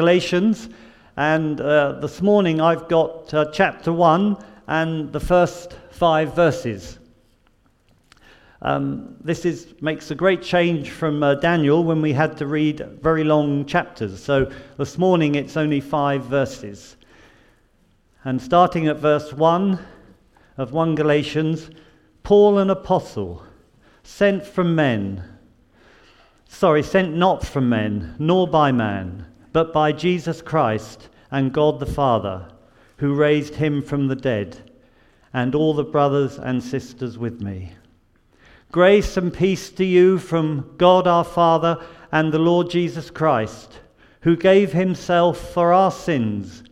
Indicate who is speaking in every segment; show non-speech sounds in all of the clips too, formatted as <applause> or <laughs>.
Speaker 1: Galatians, and uh, this morning I've got uh, chapter 1 and the first five verses. Um, this is, makes a great change from uh, Daniel when we had to read very long chapters. So this morning it's only five verses. And starting at verse 1 of 1 Galatians, Paul, an apostle, sent from men, sorry, sent not from men, nor by man, but by Jesus Christ and God the Father, who raised him from the dead, and all the brothers and sisters with me. Grace and peace to you from God our Father and the Lord Jesus Christ, who gave himself for our sins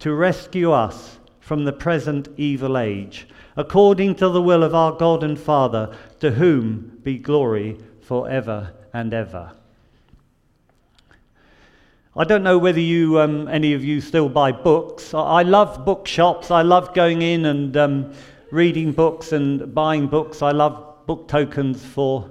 Speaker 1: to rescue us from the present evil age, according to the will of our God and Father, to whom be glory for ever and ever. I don't know whether you, um, any of you still buy books. I love bookshops. I love going in and um, reading books and buying books. I love book tokens for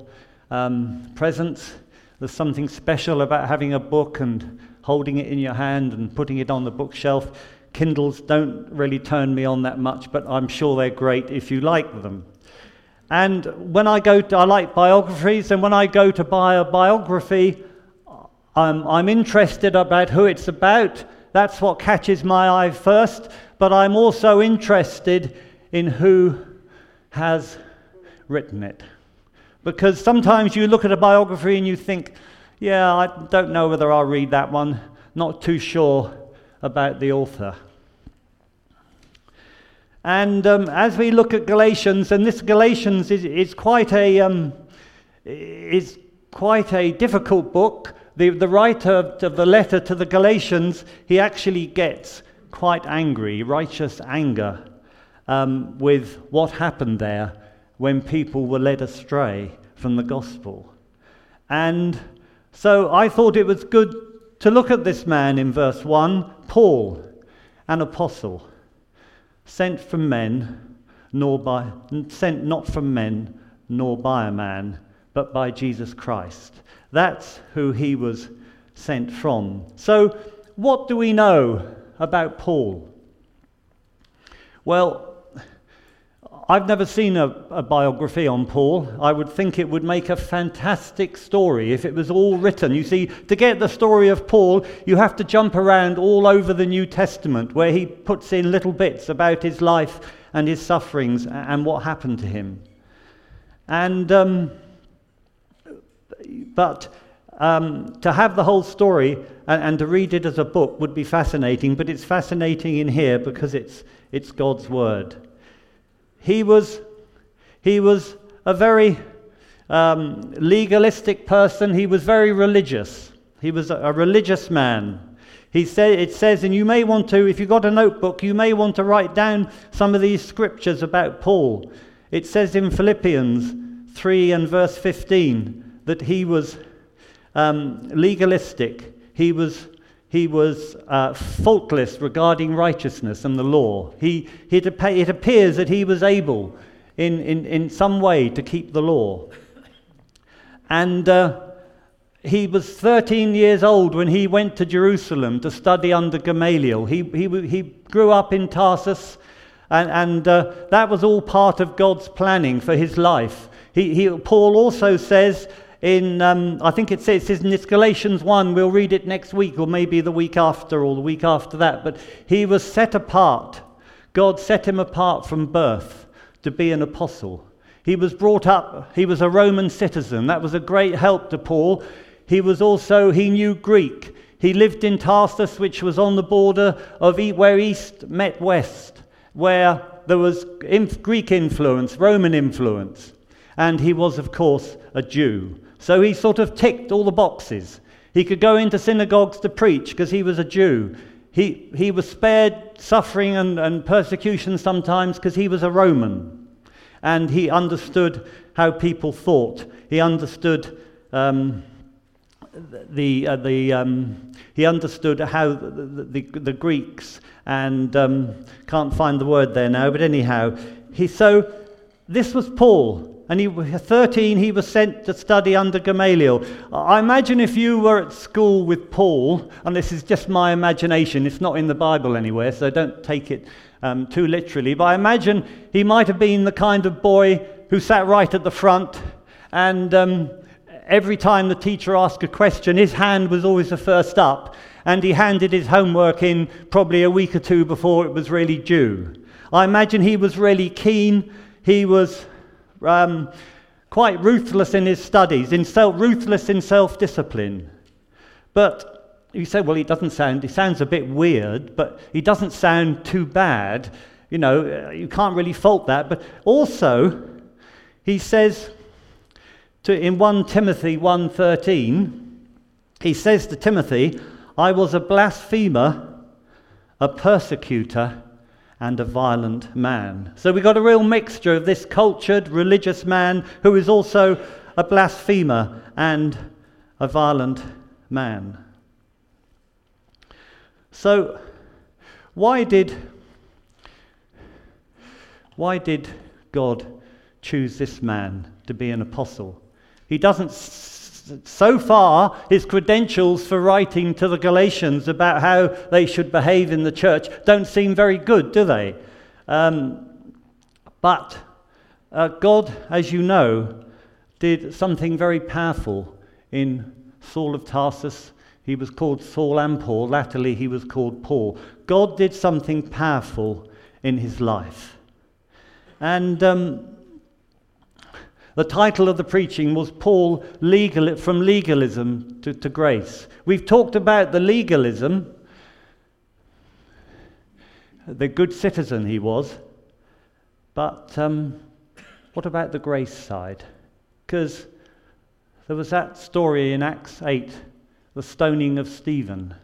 Speaker 1: um, presents. There's something special about having a book and holding it in your hand and putting it on the bookshelf. Kindles don't really turn me on that much, but I'm sure they're great if you like them. And when I go to, I like biographies, and when I go to buy a biography, I'm, I'm interested about who it's about. That's what catches my eye first. But I'm also interested in who has written it. Because sometimes you look at a biography and you think, yeah, I don't know whether I'll read that one. Not too sure about the author. And um, as we look at Galatians, and this Galatians is, is quite a um, is quite a difficult book. The, the writer of the letter to the Galatians, he actually gets quite angry, righteous anger, um, with what happened there when people were led astray from the gospel. And so I thought it was good to look at this man in verse 1 Paul, an apostle sent from men, nor by, sent not from men, nor by a man, but by Jesus Christ. That's who he was sent from. So, what do we know about Paul? Well, I've never seen a, a, biography on Paul. I would think it would make a fantastic story if it was all written. You see, to get the story of Paul, you have to jump around all over the New Testament where he puts in little bits about his life and his sufferings and what happened to him. And, um, but um, to have the whole story and, and to read it as a book would be fascinating, but it's fascinating in here because it's, it's God's Word. He was, he was a very um, legalistic person. He was very religious. He was a, a religious man. He said, it says, and you may want to, if you've got a notebook, you may want to write down some of these scriptures about Paul. It says in Philippians 3 and verse 15 that he was um, legalistic. He was he was uh, faultless regarding righteousness and the law. He, it appears that he was able in, in, in some way to keep the law. And uh, he was 13 years old when he went to Jerusalem to study under Gamaliel. He, he, he grew up in Tarsus, and, and uh, that was all part of God's planning for his life. He, he, Paul also says in, um, I think it says, it says in Galatians 1, we'll read it next week or maybe the week after or the week after that, but he was set apart. God set him apart from birth to be an apostle. He was brought up, he was a Roman citizen. That was a great help to Paul. He was also, he knew Greek. He lived in Tarsus, which was on the border of where East met West, where there was Greek influence, Roman influence. And he was, of course, a Jew. So he sort of ticked all the boxes. He could go into synagogues to preach because he was a Jew. He, he was spared suffering and, and persecution sometimes because he was a Roman. And he understood how people thought. He understood um, the, uh, the, um, he understood how the, the, the Greeks and um, can't find the word there now, but anyhow, he so this was Paul. And he, 13, he was sent to study under Gamaliel. I imagine if you were at school with Paul, and this is just my imagination, it's not in the Bible anywhere, so don't take it um, too literally, but I imagine he might have been the kind of boy who sat right at the front, and um, every time the teacher asked a question, his hand was always the first up, and he handed his homework in probably a week or two before it was really due. I imagine he was really keen. He was um, quite ruthless in his studies, in self, ruthless in self discipline. But you say, well, he doesn't sound, he sounds a bit weird, but he doesn't sound too bad. You know, you can't really fault that. But also, he says to, in 1 Timothy 1.13, he says to Timothy, I was a blasphemer, a persecutor, and a violent man. So we've got a real mixture of this cultured religious man who is also a blasphemer and a violent man. So why did why did God choose this man to be an apostle? He doesn't so far, his credentials for writing to the Galatians about how they should behave in the church don't seem very good, do they? Um, but uh, God, as you know, did something very powerful in Saul of Tarsus. He was called Saul and Paul. Latterly, he was called Paul. God did something powerful in his life. And um, the title of the preaching was Paul legal, from legalism to, to grace. We've talked about the legalism, the good citizen he was, but um, what about the grace side? Because there was that story in Acts 8, the stoning of Stephen.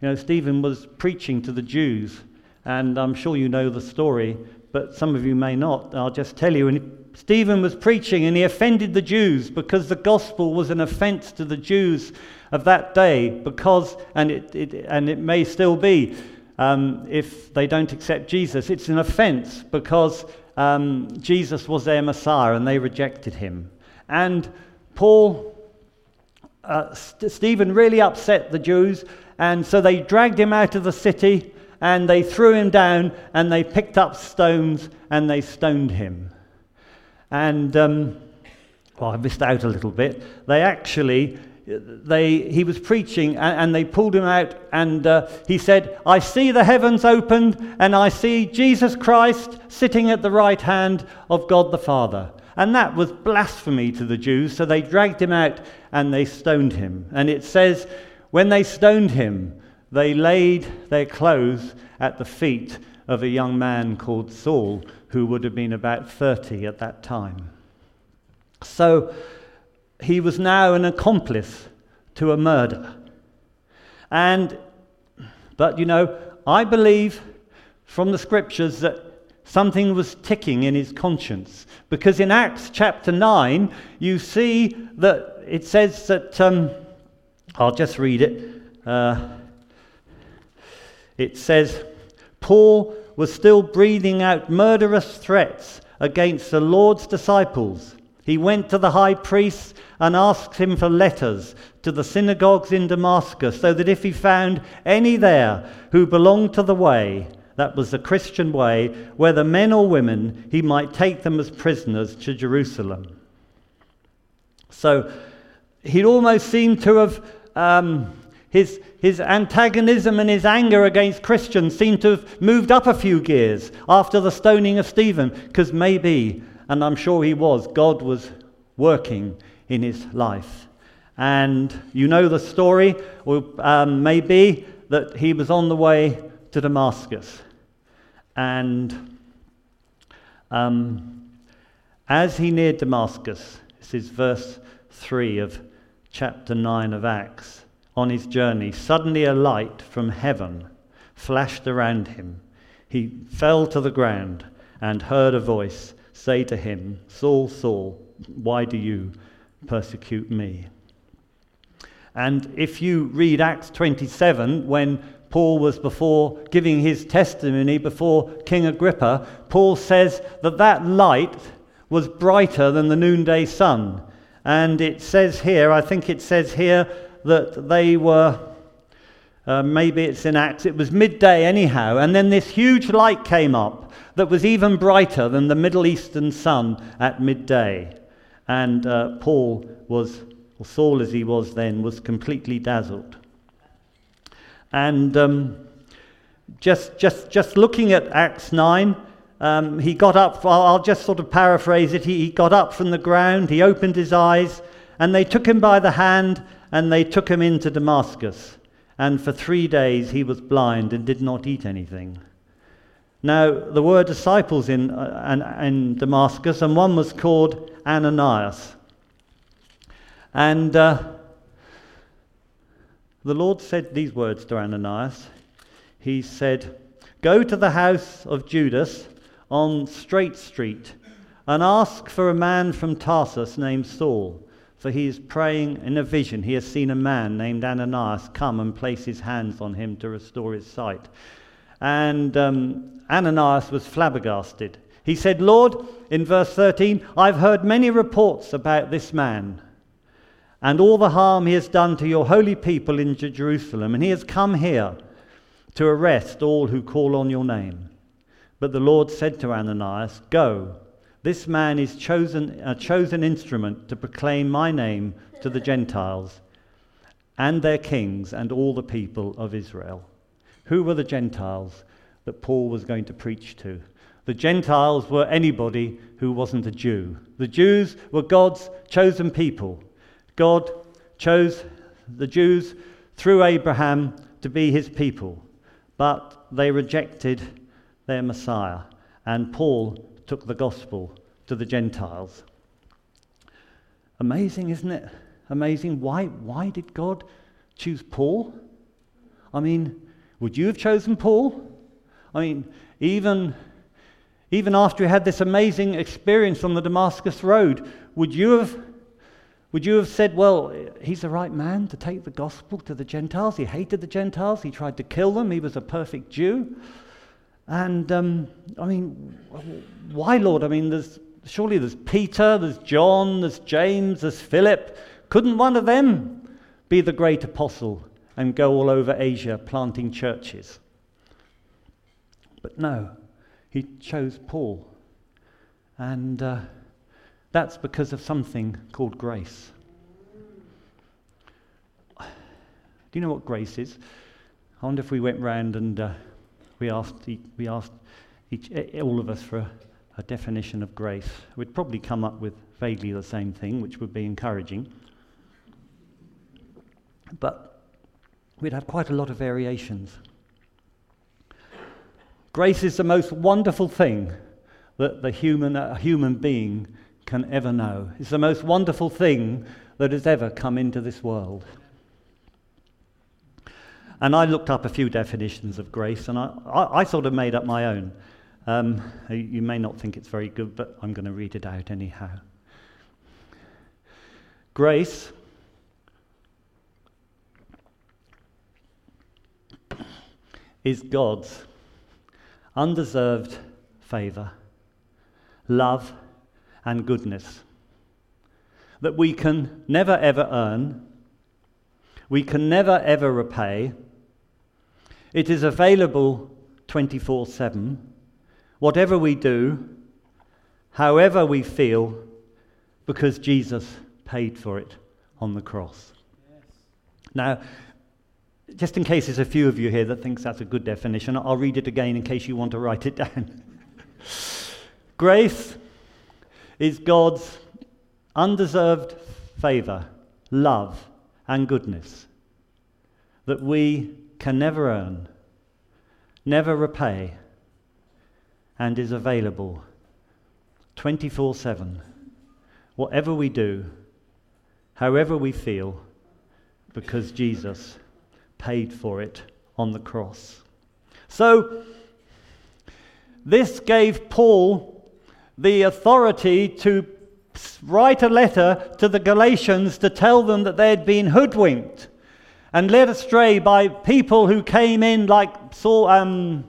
Speaker 1: You know, Stephen was preaching to the Jews, and I'm sure you know the story, but some of you may not. I'll just tell you. Stephen was preaching and he offended the Jews because the gospel was an offense to the Jews of that day, because, and it, it and it may still be, um, if they don't accept Jesus, it's an offense because um, Jesus was their Messiah and they rejected him. And Paul, uh, St- Stephen really upset the Jews, and so they dragged him out of the city and they threw him down and they picked up stones and they stoned him. And, um, well, I missed out a little bit. They actually, they, he was preaching and, and they pulled him out and uh, he said, I see the heavens opened and I see Jesus Christ sitting at the right hand of God the Father. And that was blasphemy to the Jews, so they dragged him out and they stoned him. And it says, when they stoned him, they laid their clothes at the feet of a young man called Saul, who would have been about 30 at that time. So he was now an accomplice to a murder. And, but you know, I believe from the scriptures that something was ticking in his conscience. Because in Acts chapter 9, you see that it says that, um, I'll just read it. Uh, it says, Paul was still breathing out murderous threats against the Lord's disciples. He went to the high priest and asked him for letters to the synagogues in Damascus, so that if he found any there who belonged to the way, that was the Christian way, whether men or women, he might take them as prisoners to Jerusalem. So he'd almost seemed to have um, his, his antagonism and his anger against Christians seem to have moved up a few gears after the stoning of Stephen, because maybe, and I'm sure he was, God was working in his life. And you know the story, or um, maybe that he was on the way to Damascus. And um, as he neared Damascus, this is verse 3 of chapter 9 of Acts on his journey, suddenly a light from heaven flashed around him. He fell to the ground and heard a voice say to him, Saul, Saul, why do you persecute me? And if you read Acts 27, when Paul was before giving his testimony before King Agrippa, Paul says that that light was brighter than the noonday sun. And it says here, I think it says here, that they were, uh, maybe it's in Acts, it was midday anyhow, and then this huge light came up that was even brighter than the Middle Eastern sun at midday. And uh, Paul was, or Saul as he was then, was completely dazzled. And um, just, just, just looking at Acts 9, um, he got up, I'll, just sort of paraphrase it. He, he got up from the ground, he opened his eyes, and they took him by the hand and they took him into Damascus. And for three days he was blind and did not eat anything. Now, there were disciples in, uh, in Damascus, and one was called Ananias. And uh, the Lord said these words to Ananias. He said, Go to the house of Judas on Straight Street and ask for a man from Tarsus named Saul, for he is praying in a vision. He has seen a man named Ananias come and place his hands on him to restore his sight. And um, Ananias was flabbergasted. He said, Lord, in verse 13, I've heard many reports about this man and all the harm he has done to your holy people in Jerusalem, and he has come here to arrest all who call on your name. But the Lord said to Ananias, Go, this man is chosen, a chosen instrument to proclaim my name to the Gentiles and their kings and all the people of Israel. Who were the Gentiles that Paul was going to preach to? The Gentiles were anybody who wasn't a Jew. The Jews were God's chosen people. God chose the Jews through Abraham to be his people, but they rejected their Messiah, and Paul took the gospel to the Gentiles. Amazing, isn't it? Amazing. Why, why did God choose Paul? I mean, would you have chosen Paul? I mean, even, even after he had this amazing experience on the Damascus Road, would you have would you have said, well, he's the right man to take the gospel to the Gentiles? He hated the Gentiles. He tried to kill them. He was a perfect Jew. And um, I mean, why, Lord? I mean, there's, surely there's Peter, there's John, there's James, there's Philip. Couldn't one of them be the great apostle and go all over Asia planting churches? But no, he chose Paul. And. Uh, that's because of something called grace. Do you know what grace is? I wonder if we went round and uh, we asked, we asked each, all of us for a, a definition of grace. We'd probably come up with vaguely the same thing, which would be encouraging. But we'd have quite a lot of variations. Grace is the most wonderful thing that the human, a human being can ever know. It's the most wonderful thing that has ever come into this world. And I looked up a few definitions of grace, and I, I, I sort of made up my own. Um, you may not think it's very good, but I'm going to read it out anyhow. Grace is God's undeserved favor, love, and goodness that we can never ever earn, we can never ever repay. It is available 24 7. Whatever we do, however we feel, because Jesus paid for it on the cross. Yes. Now, just in case there's a few of you here that thinks that's a good definition, I'll read it again in case you want to write it down. <laughs> Grace is God's undeserved favor, love, and goodness that we can never earn, never repay, and is available 24 7. Whatever we do, however we feel, because Jesus paid for it on the cross. So, this gave Paul the authority to write a letter to the Galatians to tell them that they had been hoodwinked and led astray by people who came in, like Saul, um,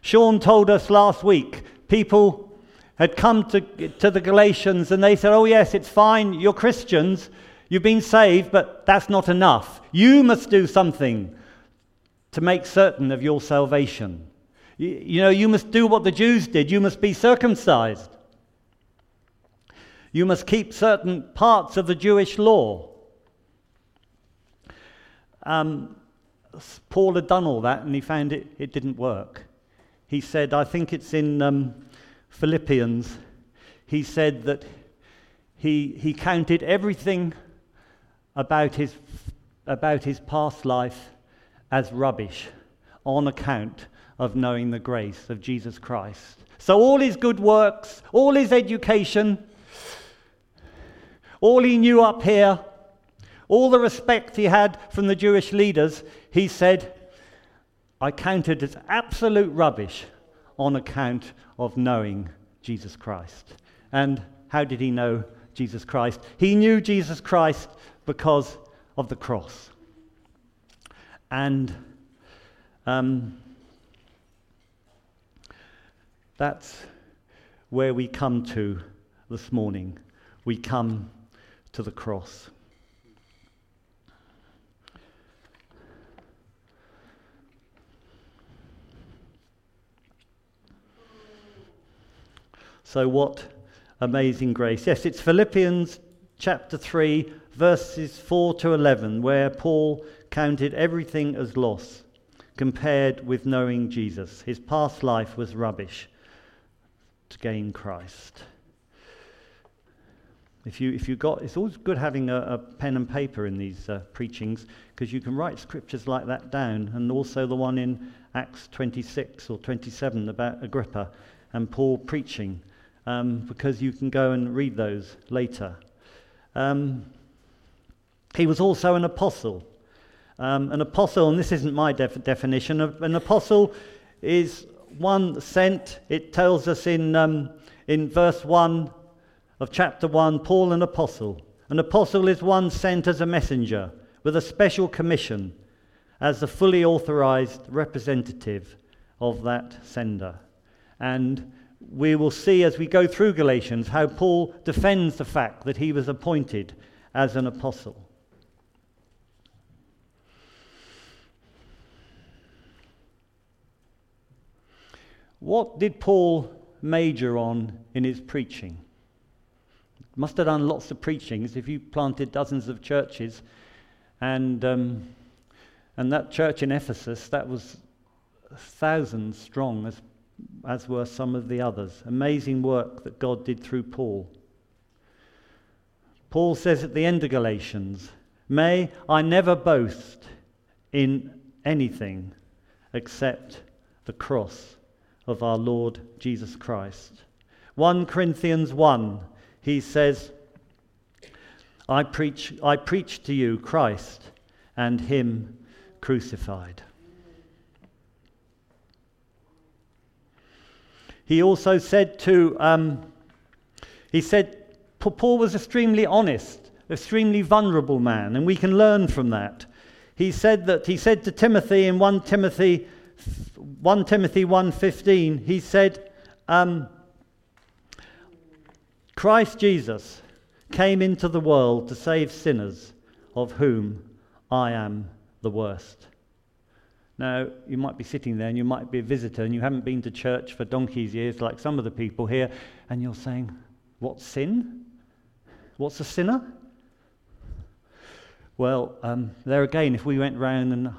Speaker 1: Sean told us last week, people had come to, to the Galatians and they said, Oh, yes, it's fine, you're Christians, you've been saved, but that's not enough. You must do something to make certain of your salvation. You, you know, you must do what the Jews did, you must be circumcised. You must keep certain parts of the Jewish law. Um, Paul had done all that and he found it, it didn't work. He said, I think it's in um, Philippians, he said that he, he counted everything about his, about his past life as rubbish on account of knowing the grace of Jesus Christ. So, all his good works, all his education, all he knew up here, all the respect he had from the Jewish leaders, he said, I counted as absolute rubbish on account of knowing Jesus Christ. And how did he know Jesus Christ? He knew Jesus Christ because of the cross. And um, that's where we come to this morning. We come to the cross. So, what amazing grace. Yes, it's Philippians chapter 3, verses 4 to 11, where Paul counted everything as loss compared with knowing Jesus. His past life was rubbish to gain Christ. If you, if you got, it's always good having a, a pen and paper in these uh, preachings because you can write scriptures like that down, and also the one in Acts 26 or 27 about Agrippa and Paul preaching um, because you can go and read those later. Um, he was also an apostle. Um, an apostle, and this isn't my def- definition, an apostle is one sent. It tells us in, um, in verse 1 of chapter 1 Paul, an apostle. An apostle is one sent as a messenger with a special commission as the fully authorized representative of that sender. And we will see as we go through Galatians how Paul defends the fact that he was appointed as an apostle. What did Paul major on in his preaching? Must have done lots of preachings if you planted dozens of churches. And, um, and that church in Ephesus, that was thousands strong, as as were some of the others. Amazing work that God did through Paul. Paul says at the end of Galatians, May I never boast in anything except the cross of our Lord Jesus Christ. 1 Corinthians 1, he says, I preach, I preach to you Christ and Him crucified. He also said to, um, he said, Paul was extremely honest, extremely vulnerable man, and we can learn from that. He said that he said to Timothy in 1 Timothy 1 Timothy 1:15, he said, um, Christ Jesus came into the world to save sinners, of whom I am the worst. Now, you might be sitting there and you might be a visitor and you haven't been to church for donkey's years like some of the people here, and you're saying, What sin? What's a sinner? Well, um, there again, if we went round and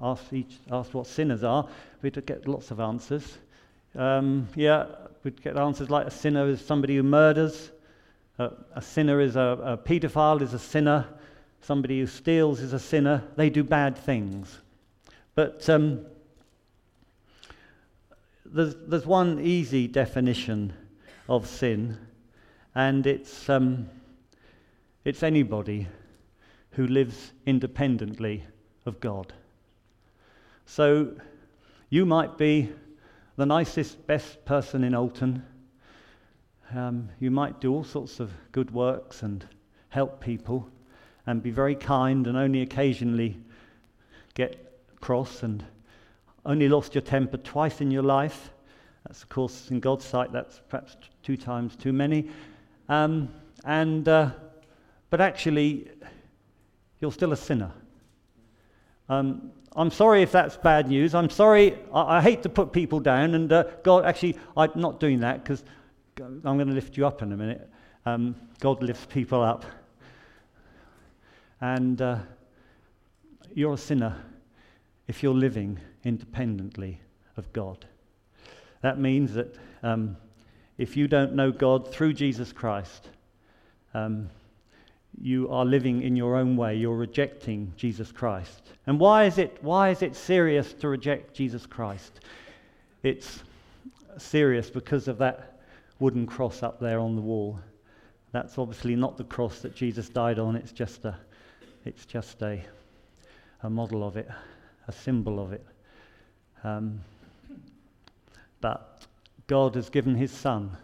Speaker 1: asked, each, asked what sinners are, we'd get lots of answers. Um, yeah, we'd get answers like a sinner is somebody who murders, uh, a sinner is a, a paedophile, is a sinner, somebody who steals is a sinner. They do bad things. But um, there's, there's one easy definition of sin, and it's, um, it's anybody who lives independently of God. So you might be the nicest, best person in Alton. Um, you might do all sorts of good works and help people and be very kind and only occasionally get cross and only lost your temper twice in your life That's, of course, in God's sight, that's perhaps two times too many. Um, and, uh, but actually, you're still a sinner. Um, I'm sorry if that's bad news. I'm sorry. I, I hate to put people down. And uh, God, actually, I'm not doing that because I'm going to lift you up in a minute. Um, God lifts people up. And uh, you're a sinner if you're living independently of God. That means that um, if you don't know God through Jesus Christ, um, you are living in your own way. You're rejecting Jesus Christ. And why is it, why is it serious to reject Jesus Christ? It's serious because of that wooden cross up there on the wall. That's obviously not the cross that Jesus died on. It's just a, it's just a, a model of it, a symbol of it. Um, but God has given his Son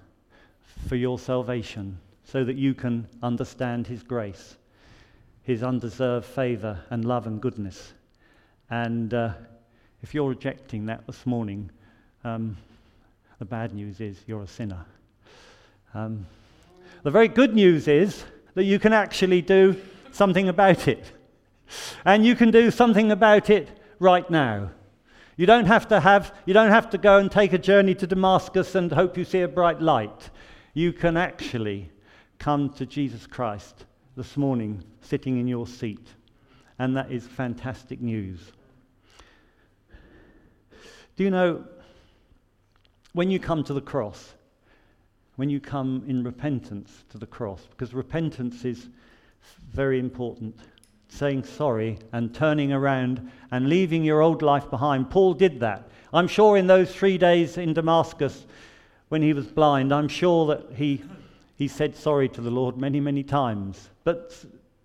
Speaker 1: for your salvation so that you can understand his grace, his undeserved favor and love and goodness. And uh, if you're rejecting that this morning, um, the bad news is you're a sinner. Um, the very good news is that you can actually do something about it. And you can do something about it right now. You don't have to have you don't have to go and take a journey to Damascus and hope you see a bright light. You can actually come to Jesus Christ this morning sitting in your seat. And that is fantastic news. Do you know when you come to the cross, when you come in repentance to the cross, because repentance is very important saying sorry and turning around and leaving your old life behind. Paul did that. I'm sure in those three days in Damascus when he was blind, I'm sure that he, he said sorry to the Lord many, many times. But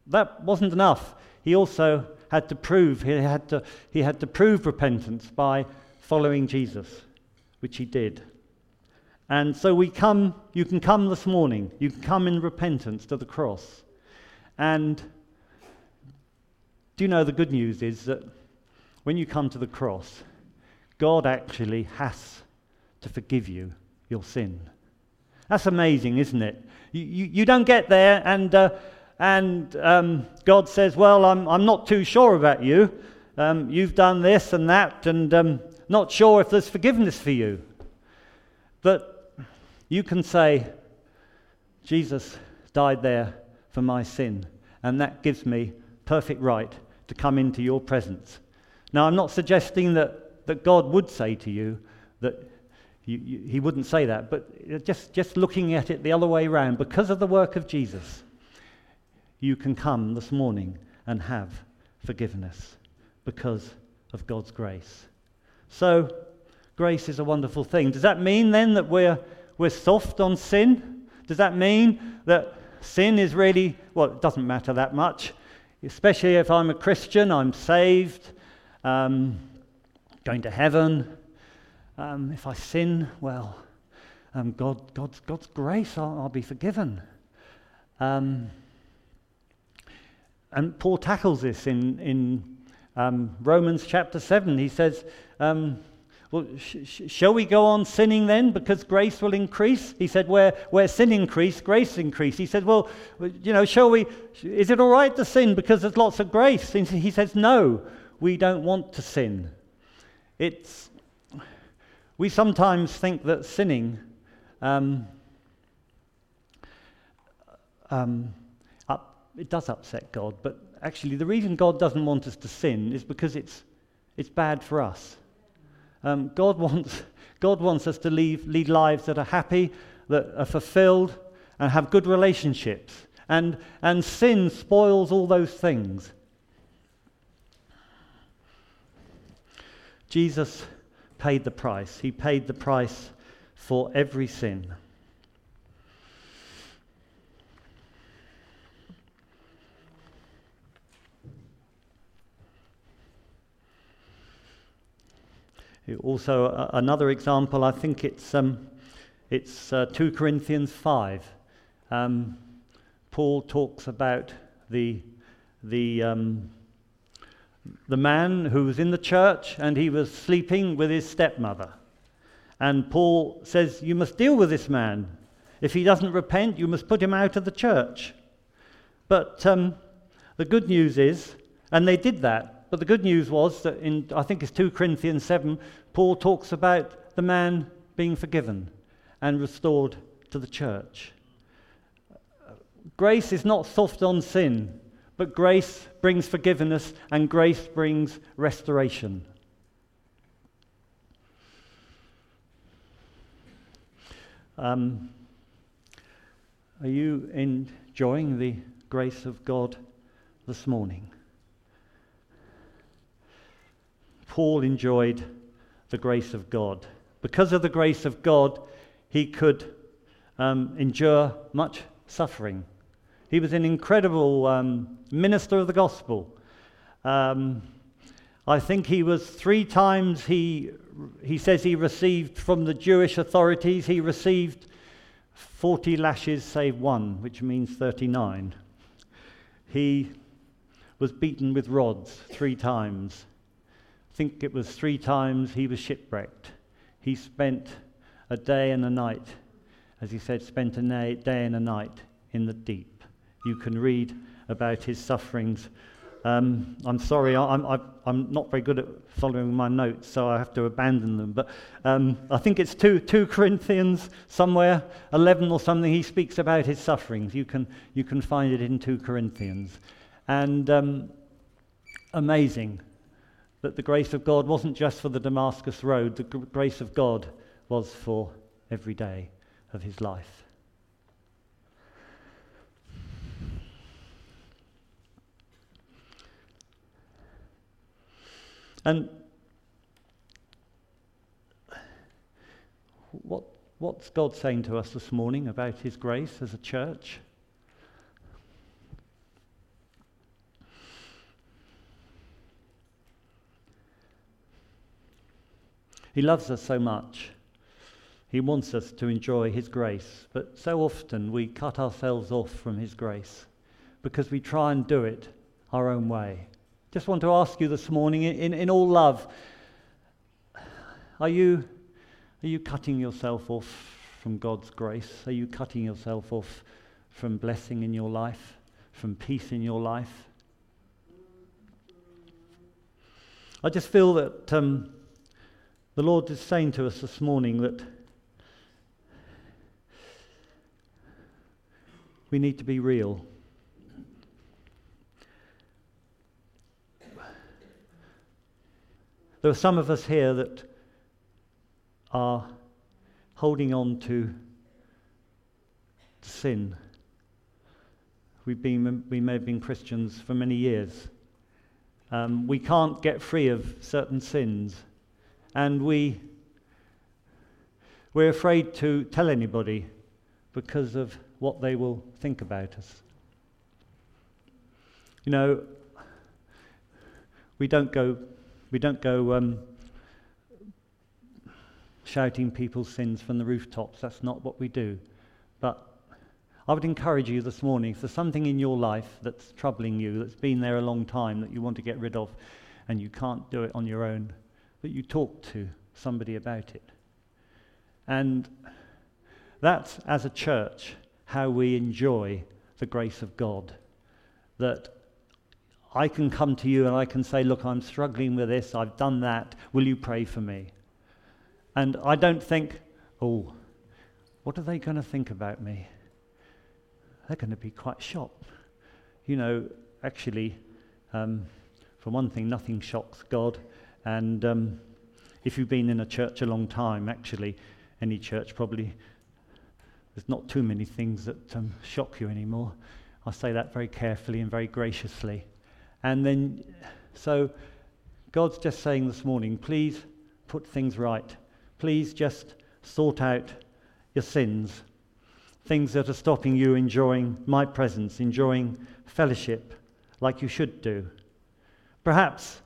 Speaker 1: that wasn't enough. He also had to prove, he had to, he had to prove repentance by following Jesus, which he did. And so we come, you can come this morning, you can come in repentance to the cross. And do you know the good news is that when you come to the cross, God actually has to forgive you your sin. That's amazing, isn't it? You, you, you don't get there and, uh, and um, God says, Well, I'm, I'm not too sure about you. Um, you've done this and that, and um, not sure if there's forgiveness for you. But you can say, Jesus died there for my sin, and that gives me perfect right to come into your presence. Now, I'm not suggesting that, that God would say to you that you, you, he wouldn't say that, but just, just looking at it the other way around, because of the work of Jesus, you can come this morning and have forgiveness because of God's grace. So, grace is a wonderful thing. Does that mean then that we're, we're soft on sin? Does that mean that sin is really, well, it doesn't matter that much? Especially if I'm a Christian, I'm saved, um, going to heaven. Um, if I sin, well, um, God, God's, God's grace, I'll, I'll be forgiven. Um, and Paul tackles this in, in um, Romans chapter 7. He says, um, well, sh- sh- shall we go on sinning then because grace will increase? He said, where, where sin increase, grace increase. He said, well, you know, shall we, is it all right to sin because there's lots of grace? And he says, no, we don't want to sin. It's, we sometimes think that sinning um, um, up, it does upset God, but actually the reason God doesn't want us to sin is because it's, it's bad for us. Um, God, <laughs> wants, God wants us to leave, lead lives that are happy, that are fulfilled, and have good relationships. And, and sin spoils all those things. Jesus paid the price. He paid the price for every sin. Also, uh, another example, I think it's, um, it's uh, 2 Corinthians 5. Um, Paul talks about the, the, um, the man who was in the church and he was sleeping with his stepmother. And Paul says, You must deal with this man. If he doesn't repent, you must put him out of the church. But um, the good news is, and they did that, but the good news was that in, I think it's 2 Corinthians 7, Paul talks about the man being forgiven and restored to the church. Grace is not soft on sin, but grace brings forgiveness and grace brings restoration. Um, are you enjoying the grace of God this morning? Paul enjoyed the grace of God. Because of the grace of God, he could um, endure much suffering. He was an incredible um, minister of the gospel. Um, I think he was three times, he, he says he received from the Jewish authorities, he received 40 lashes save one, which means 39. He was beaten with rods three times. I think it was three times he was shipwrecked. He spent a day and a night, as he said, spent a day and a night in the deep. You can read about his sufferings um, I'm sorry, I'm, I'm, not very good at following my notes, so I have to abandon them. But um, I think it's 2, 2 Corinthians somewhere, 11 or something, he speaks about his sufferings. You can, you can find it in 2 Corinthians. And um, amazing that the grace of God wasn't just for the Damascus Road, the grace of God was for every day of his life. And what, what's God saying to us this morning about His grace as a church? He loves us so much. He wants us to enjoy His grace. But so often we cut ourselves off from His grace because we try and do it our own way. Just want to ask you this morning, in, in all love, are you, are you cutting yourself off from God's grace? Are you cutting yourself off from blessing in your life, from peace in your life? I just feel that um, the Lord is saying to us this morning that we need to be real. There are some of us here that are holding on to sin. We've been, we may have been Christians for many years. Um, we can't get free of certain sins. And we, we're afraid to tell anybody because of what they will think about us. You know, we don't go we don't go um, shouting people's sins from the rooftops. That's not what we do. But I would encourage you this morning if there's something in your life that's troubling you, that's been there a long time, that you want to get rid of, and you can't do it on your own, you talk to somebody about it. And that's, as a church, how we enjoy the grace of God. That I can come to you and I can say, Look, I'm struggling with this, I've done that, will you pray for me? And I don't think, Oh, what are they going to think about me? They're going to be quite shocked. You know, actually, um, for one thing, nothing shocks God. And um, if you've been in a church a long time, actually, any church probably, there's not too many things that um, shock you anymore. I say that very carefully and very graciously. And then, so God's just saying this morning, please put things right. Please just sort out your sins, things that are stopping you enjoying my presence, enjoying fellowship like you should do. Perhaps,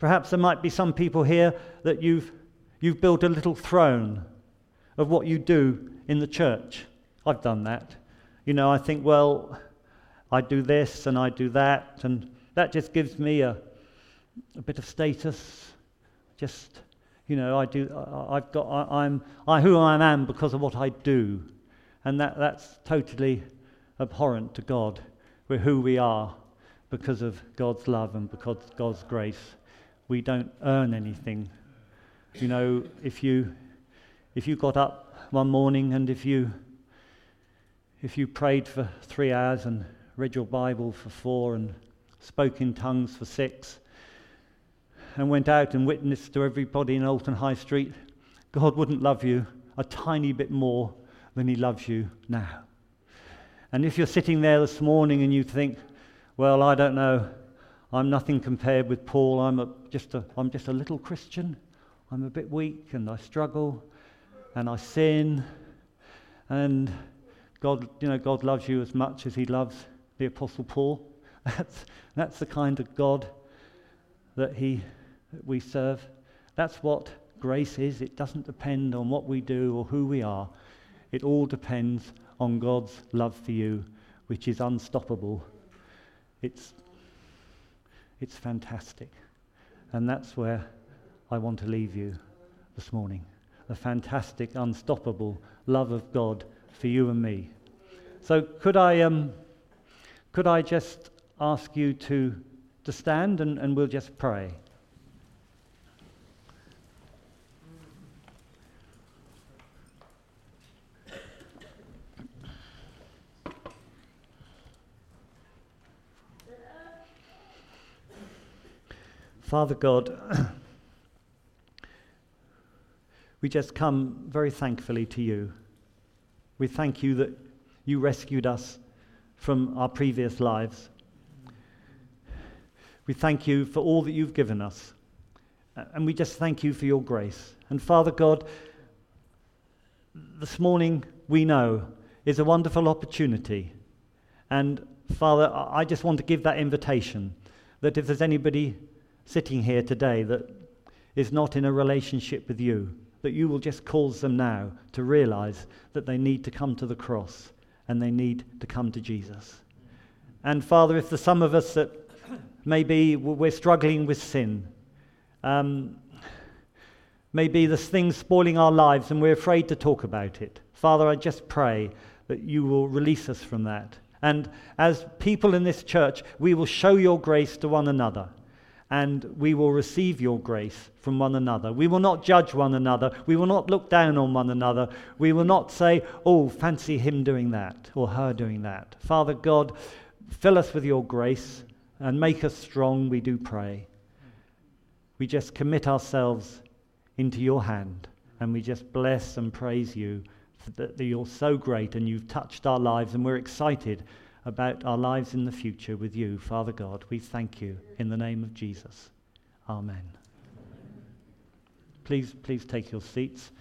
Speaker 1: perhaps there might be some people here that you've, you've built a little throne of what you do in the church. I've done that. You know, I think, well, I do this and I do that, and that just gives me a, a bit of status. Just, You know, I do, I, I've got, I, I'm, I who I am because of what I do. And that, that's totally abhorrent to God. We're who we are because of God's love and because God's grace. We don't earn anything. You know, if you, if you got up one morning and if you, if you prayed for three hours and read your Bible for four and spoke in tongues for six and went out and witnessed to everybody in Alton High Street, God wouldn't love you a tiny bit more than He loves you now. And if you're sitting there this morning and you think, well, I don't know, I'm nothing compared with Paul, I'm, a, just, a, I'm just a little Christian, I'm a bit weak and I struggle and I sin, and God, you know, God loves you as much as He loves the Apostle Paul. <laughs> That's, that's the kind of God that, he, that we serve. That's what grace is. It doesn't depend on what we do or who we are. It all depends on God's love for you, which is unstoppable. It's, it's fantastic. And that's where I want to leave you this morning. The fantastic, unstoppable love of God for you and me. So could I, um, could I just ask you to, to stand and, and we'll just pray. Father God, we just come very thankfully to you. We thank you that you rescued us from our previous lives. We thank you for all that you've given us. And we just thank you for your grace. And Father God, this morning we know is a wonderful opportunity. And Father, I just want to give that invitation that if there's anybody sitting here today that is not in a relationship with you, that you will just cause them now to realize that they need to come to the cross and they need to come to Jesus. And Father, if there's some of us that maybe we're struggling with sin, um, maybe there's things spoiling our lives and we're afraid to talk about it. Father, I just pray that you will release us from that. And as people in this church, we will show your grace to one another and we will receive your grace from one another. We will not judge one another. We will not look down on one another. We will not say, oh, fancy him doing that or her doing that. Father God, fill us with your grace and make us strong, we do pray. We just commit ourselves into your hand and we just bless and praise you that you're so great and you've touched our lives and we're excited about our lives in the future with you, Father God. We thank you in the name of Jesus. Amen. Please, please take your seats.